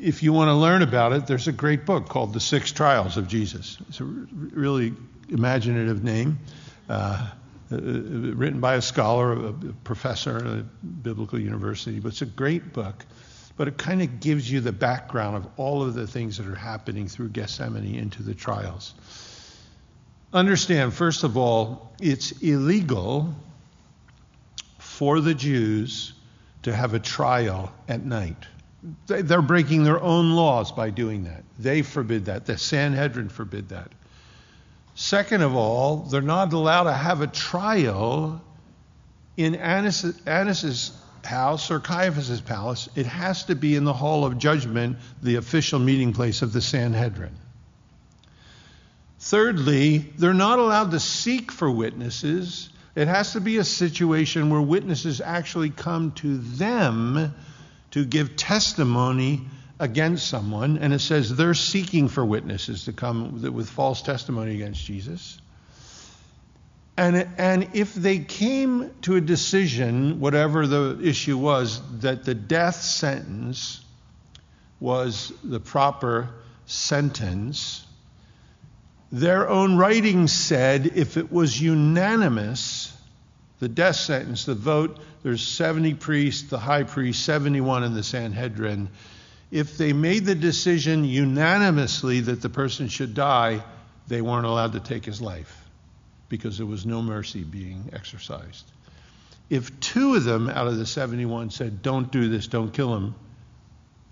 If you want to learn about it, there's a great book called The Six Trials of Jesus. It's a really imaginative name, uh, written by a scholar, a professor at a biblical university. But it's a great book. But it kind of gives you the background of all of the things that are happening through Gethsemane into the trials. Understand, first of all, it's illegal for the Jews to have a trial at night. They're breaking their own laws by doing that. They forbid that. The Sanhedrin forbid that. Second of all, they're not allowed to have a trial in Annas, Annas's house or Caiaphas's palace. It has to be in the hall of judgment, the official meeting place of the Sanhedrin. Thirdly, they're not allowed to seek for witnesses it has to be a situation where witnesses actually come to them to give testimony against someone. And it says they're seeking for witnesses to come with false testimony against Jesus. And, and if they came to a decision, whatever the issue was, that the death sentence was the proper sentence, their own writings said if it was unanimous, the death sentence, the vote, there's 70 priests, the high priest, 71 in the Sanhedrin. If they made the decision unanimously that the person should die, they weren't allowed to take his life because there was no mercy being exercised. If two of them out of the 71 said, Don't do this, don't kill him,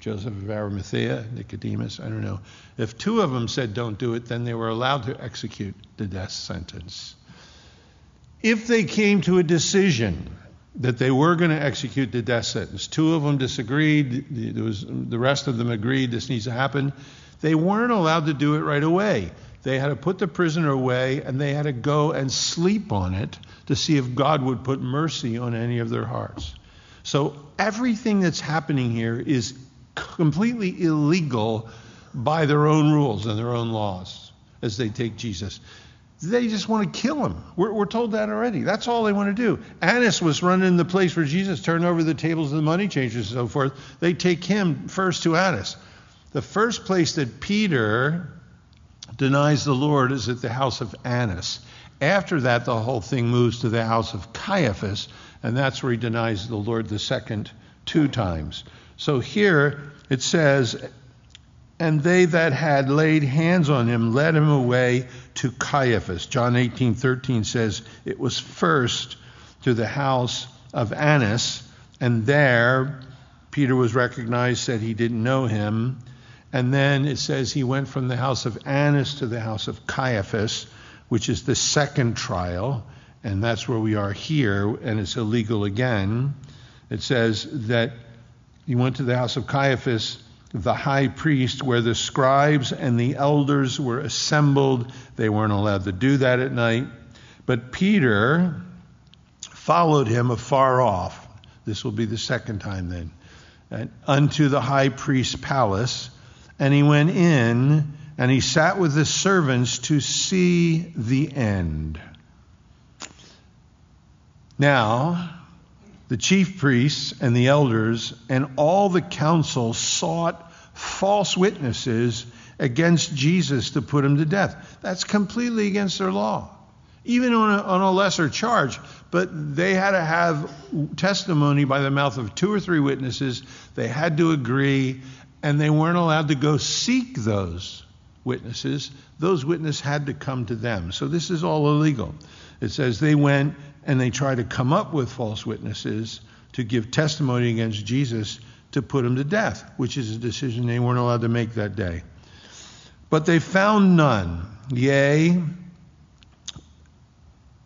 Joseph of Arimathea, Nicodemus, I don't know. If two of them said don't do it, then they were allowed to execute the death sentence. If they came to a decision that they were going to execute the death sentence. Two of them disagreed. Was, the rest of them agreed this needs to happen. They weren't allowed to do it right away. They had to put the prisoner away and they had to go and sleep on it to see if God would put mercy on any of their hearts. So everything that's happening here is completely illegal by their own rules and their own laws as they take Jesus. They just want to kill him. We're, we're, told that already. That's all they want to do. Annas was running the place where Jesus turned over the tables of the money changers and so forth. They take him first to Annas. The first place that Peter denies the Lord is at the house of Annas. After that, the whole thing moves to the house of Caiaphas, and that's where he denies the Lord the second two times. So here it says, and they that had laid hands on him led him away to Caiaphas. John 18:13 says it was first to the house of Annas, and there Peter was recognized, said he didn't know him. And then it says he went from the house of Annas to the house of Caiaphas, which is the second trial, and that's where we are here, and it's illegal again. It says that he went to the house of Caiaphas the high priest, where the scribes and the elders were assembled. They weren't allowed to do that at night. But Peter followed him afar off. This will be the second time then. And unto the high priest's palace. And he went in and he sat with the servants to see the end. Now, the chief priests and the elders and all the council sought false witnesses against Jesus to put him to death. That's completely against their law, even on a, on a lesser charge. But they had to have testimony by the mouth of two or three witnesses. They had to agree, and they weren't allowed to go seek those witnesses. Those witnesses had to come to them. So this is all illegal. It says they went and they tried to come up with false witnesses to give testimony against Jesus to put him to death, which is a decision they weren't allowed to make that day. But they found none. Yea,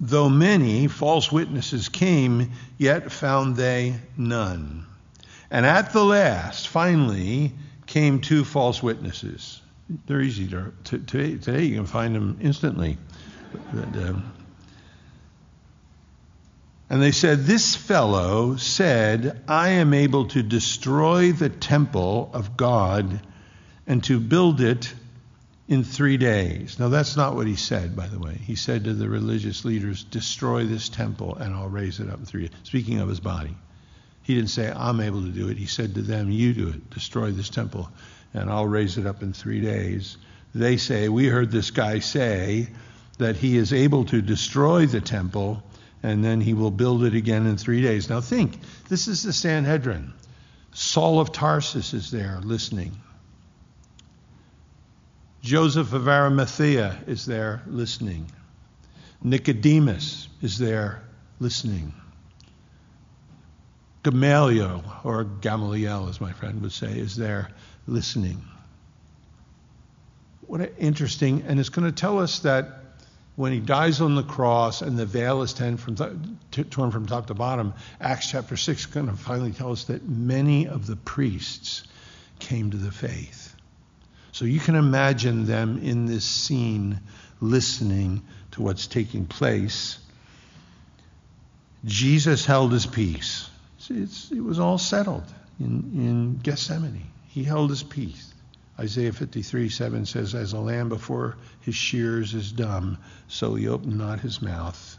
though many false witnesses came, yet found they none. And at the last, finally, came two false witnesses. They're easy to, to, today. You can find them instantly. But, uh, and they said, This fellow said, I am able to destroy the temple of God and to build it in three days. Now, that's not what he said, by the way. He said to the religious leaders, Destroy this temple and I'll raise it up in three days. Speaking of his body. He didn't say, I'm able to do it. He said to them, You do it. Destroy this temple and I'll raise it up in three days. They say, We heard this guy say that he is able to destroy the temple and then he will build it again in three days. Now think, this is the Sanhedrin. Saul of Tarsus is there listening. Joseph of Arimathea is there listening. Nicodemus is there listening. Gamaliel, or Gamaliel as my friend would say, is there listening. What an interesting, and it's going to tell us that when he dies on the cross and the veil is torn from, torn from top to bottom, Acts chapter 6 is going to finally tell us that many of the priests came to the faith. So you can imagine them in this scene listening to what's taking place. Jesus held his peace. It's, it was all settled in, in Gethsemane. He held his peace. Isaiah 53 7 says, As a lamb before his shears is dumb, so he opened not his mouth.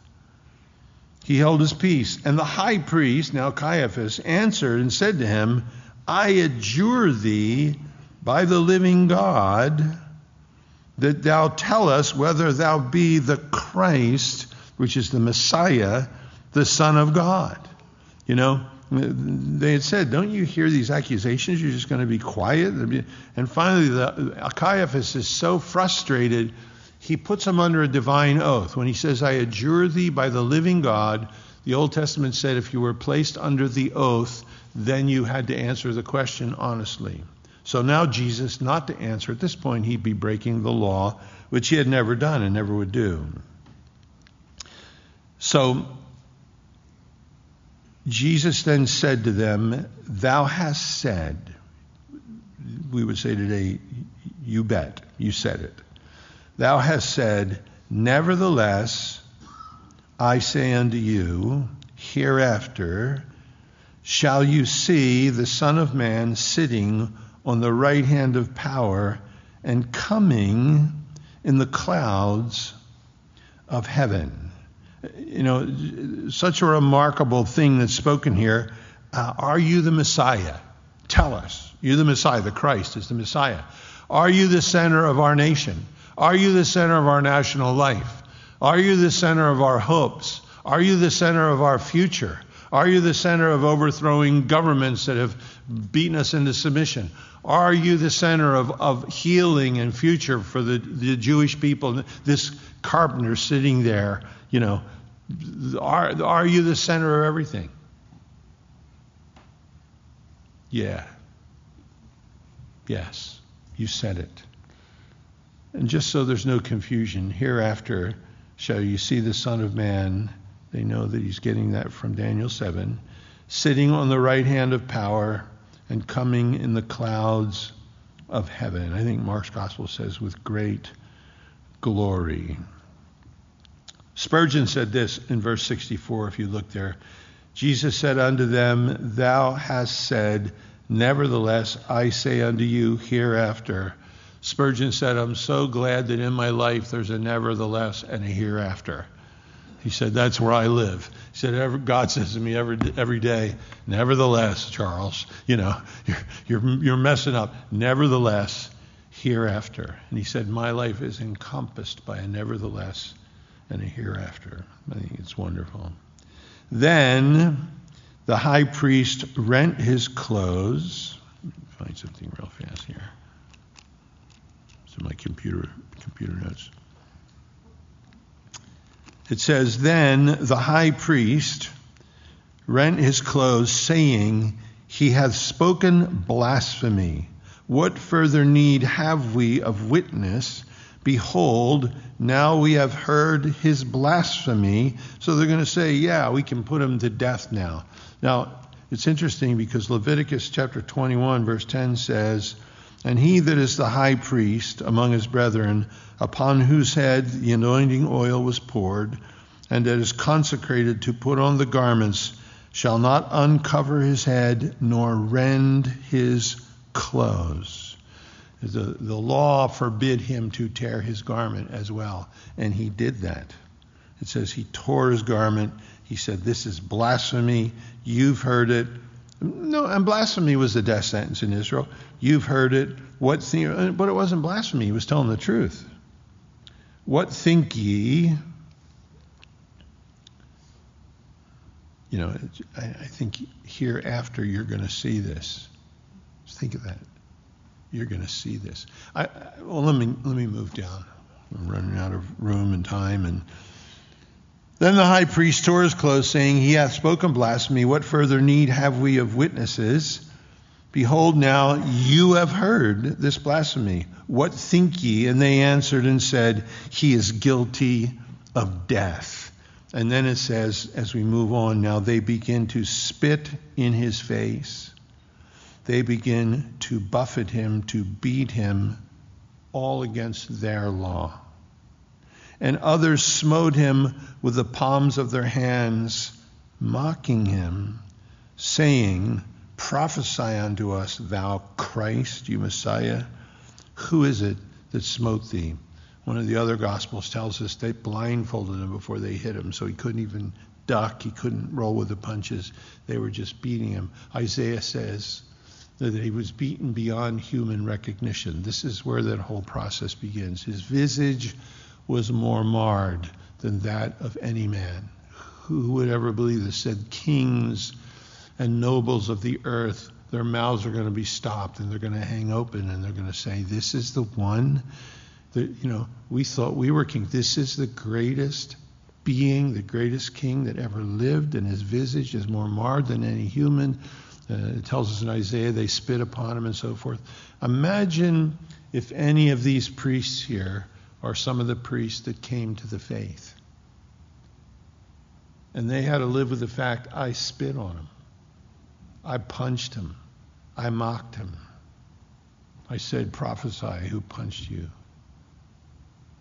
He held his peace. And the high priest, now Caiaphas, answered and said to him, I adjure thee by the living God that thou tell us whether thou be the Christ, which is the Messiah, the Son of God. You know, they had said, Don't you hear these accusations? You're just going to be quiet. And finally, the, Caiaphas is so frustrated, he puts him under a divine oath. When he says, I adjure thee by the living God, the Old Testament said if you were placed under the oath, then you had to answer the question honestly. So now Jesus, not to answer at this point, he'd be breaking the law, which he had never done and never would do. So Jesus then said to them, Thou hast said, we would say today, you bet, you said it. Thou hast said, Nevertheless, I say unto you, hereafter shall you see the Son of Man sitting on the right hand of power and coming in the clouds of heaven. You know, such a remarkable thing that's spoken here. Uh, are you the Messiah? Tell us. You're the Messiah. The Christ is the Messiah. Are you the center of our nation? Are you the center of our national life? Are you the center of our hopes? Are you the center of our future? Are you the center of overthrowing governments that have beaten us into submission? Are you the center of, of healing and future for the, the Jewish people? This carpenter sitting there, you know, are, are you the center of everything? Yeah. Yes, you said it. And just so there's no confusion, hereafter shall you see the Son of Man. They know that he's getting that from Daniel 7, sitting on the right hand of power and coming in the clouds of heaven. I think Mark's gospel says, with great glory. Spurgeon said this in verse 64, if you look there. Jesus said unto them, Thou hast said, Nevertheless, I say unto you hereafter. Spurgeon said, I'm so glad that in my life there's a nevertheless and a hereafter. He said, That's where I live. He said, God says to me every, every day, Nevertheless, Charles, you know, you're, you're, you're messing up. Nevertheless, hereafter. And he said, My life is encompassed by a nevertheless and a hereafter. I think it's wonderful. Then the high priest rent his clothes. Find something real fast here. In my computer computer notes. It says, Then the high priest rent his clothes, saying, He hath spoken blasphemy. What further need have we of witness? Behold, now we have heard his blasphemy. So they're going to say, Yeah, we can put him to death now. Now, it's interesting because Leviticus chapter 21, verse 10 says, And he that is the high priest among his brethren, upon whose head the anointing oil was poured, and that is consecrated to put on the garments, shall not uncover his head nor rend his clothes. The, the law forbid him to tear his garment as well, and he did that. It says he tore his garment. He said, This is blasphemy. You've heard it. No, and blasphemy was the death sentence in Israel. You've heard it. What think, but it wasn't blasphemy. He was telling the truth. What think ye? You know, I think hereafter you're going to see this. Think of that. You're going to see this. I, I, well, let me let me move down. I'm running out of room and time. And then the high priest tore his clothes, saying, He hath spoken blasphemy. What further need have we of witnesses? Behold, now you have heard this blasphemy. What think ye? And they answered and said, He is guilty of death. And then it says, as we move on, now they begin to spit in his face. They begin to buffet him, to beat him, all against their law. And others smote him with the palms of their hands, mocking him, saying, Prophesy unto us, thou Christ, you Messiah. Who is it that smote thee? One of the other Gospels tells us they blindfolded him before they hit him, so he couldn't even duck, he couldn't roll with the punches. They were just beating him. Isaiah says that he was beaten beyond human recognition. This is where that whole process begins. His visage was more marred than that of any man. Who would ever believe this? Said kings and nobles of the earth, their mouths are going to be stopped and they're going to hang open and they're going to say, This is the one that, you know, we thought we were king. This is the greatest being, the greatest king that ever lived, and his visage is more marred than any human. Uh, it tells us in Isaiah they spit upon him and so forth. Imagine if any of these priests here are some of the priests that came to the faith. And they had to live with the fact I spit on him. I punched him. I mocked him. I said, Prophesy, who punched you?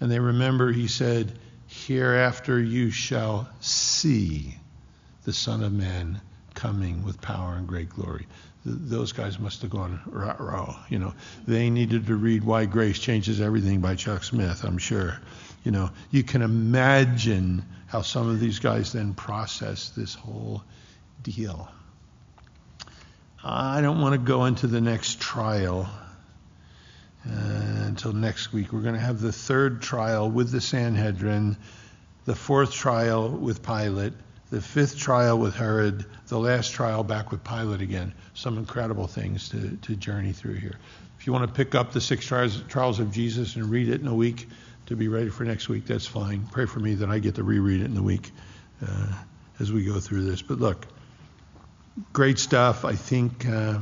And they remember he said, Hereafter you shall see the Son of Man coming with power and great glory. those guys must have gone rah rah. You know, they needed to read Why Grace Changes Everything by Chuck Smith, I'm sure. You know, you can imagine how some of these guys then process this whole deal. I don't want to go into the next trial uh, until next week. We're going to have the third trial with the Sanhedrin, the fourth trial with Pilate, the fifth trial with Herod, the last trial back with Pilate again. Some incredible things to, to journey through here. If you want to pick up the six trials, trials of Jesus and read it in a week to be ready for next week, that's fine. Pray for me that I get to reread it in the week uh, as we go through this. But look, great stuff. I think uh,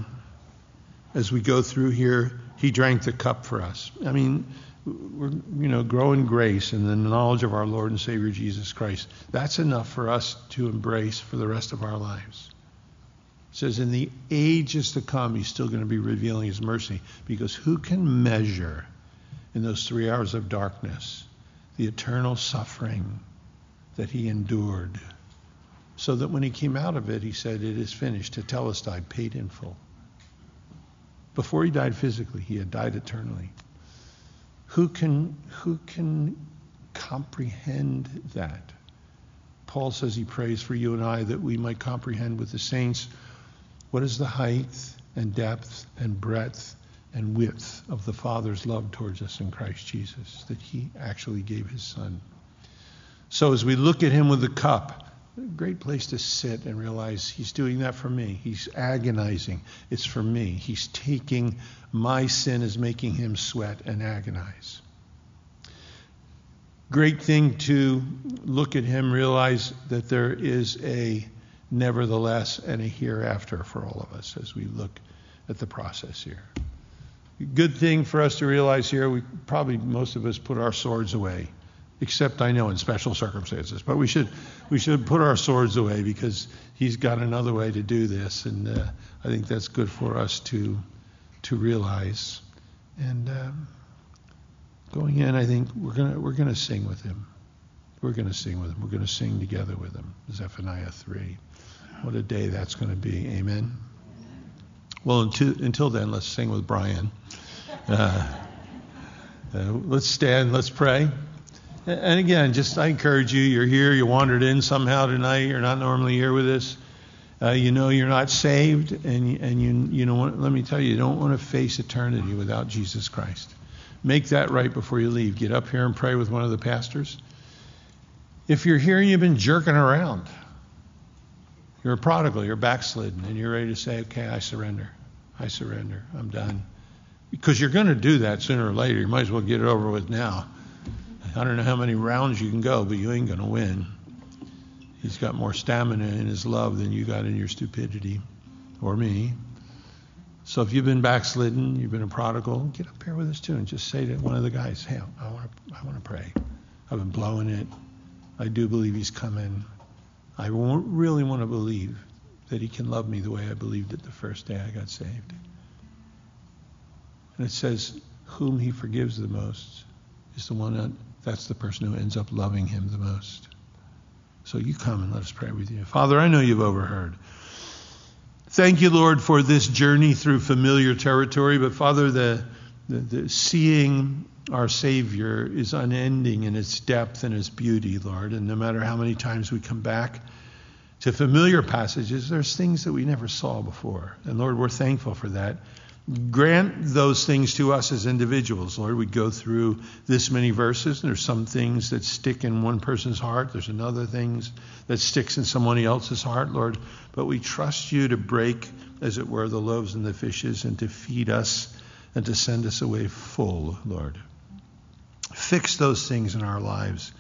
as we go through here, he drank the cup for us. I mean, we're, you know, grow in grace and the knowledge of our Lord and Savior Jesus Christ. That's enough for us to embrace for the rest of our lives. It says, in the ages to come, he's still going to be revealing his mercy because who can measure in those three hours of darkness the eternal suffering that he endured? So that when he came out of it, he said, It is finished. To tell us, I paid in full. Before he died physically, he had died eternally. Who can, who can comprehend that? Paul says he prays for you and I that we might comprehend with the saints what is the height and depth and breadth and width of the Father's love towards us in Christ Jesus, that he actually gave his Son. So as we look at him with the cup, great place to sit and realize he's doing that for me. He's agonizing. It's for me. He's taking my sin is making him sweat and agonize. Great thing to look at him, realize that there is a nevertheless and a hereafter for all of us as we look at the process here. Good thing for us to realize here, we probably most of us put our swords away except I know in special circumstances. But we should we should put our swords away because he's got another way to do this, and uh, I think that's good for us to to realize. And um, going in, I think we're gonna we're gonna sing with him. We're gonna sing with him. We're gonna sing together with him. Zephaniah three. What a day that's to be. Amen. Well, until, until then, let's sing with Brian. Uh, uh, let's stand. Let's pray. And again, just I encourage you, you're here, you wandered in somehow tonight, you're not normally here with us. Uh, you know you're not saved, and, and you, you know, let me tell you, you don't want to face eternity without Jesus Christ. Make that right before you leave. Get up here and pray with one of the pastors. If you're here and you've been jerking around, you're a prodigal, you're backslidden, and you're ready to say, okay, I surrender. I surrender. I'm done. Because you're going to do that sooner or later. You might as well get it over with now. I don't know how many rounds you can go, but you ain't going to win. He's got more stamina in his love than you got in your stupidity or me. So if you've been backslidden, you've been a prodigal, get up here with us too and just say to one of the guys, hey, I want to I want to pray. I've been blowing it. I do believe he's coming. I really want to believe that he can love me the way I believed it the first day I got saved. And it says, whom he forgives the most is the one that that's the person who ends up loving him the most. So you come and let us pray with you. Father, I know you've overheard. Thank you, Lord, for this journey through familiar territory. But Father, the, the, the seeing our Savior is unending in its depth and its beauty, Lord. And no matter how many times we come back to familiar passages, there's things that we never saw before. And Lord, we're thankful for that. Grant those things to us as individuals, Lord. We go through this many verses, and there's some things that stick in one person's heart. There's another things that sticks in somebody else's heart, Lord. But we trust you to break, as it were, the loaves and the fishes, and to feed us and to send us away full, Lord. Fix those things in our lives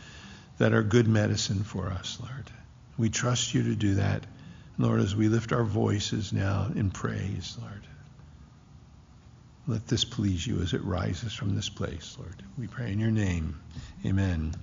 that are good medicine for us, Lord. We trust you to do that, Lord, as we lift our voices now in praise, Lord. Let this please you as it rises from this place, Lord. We pray in your name. Amen.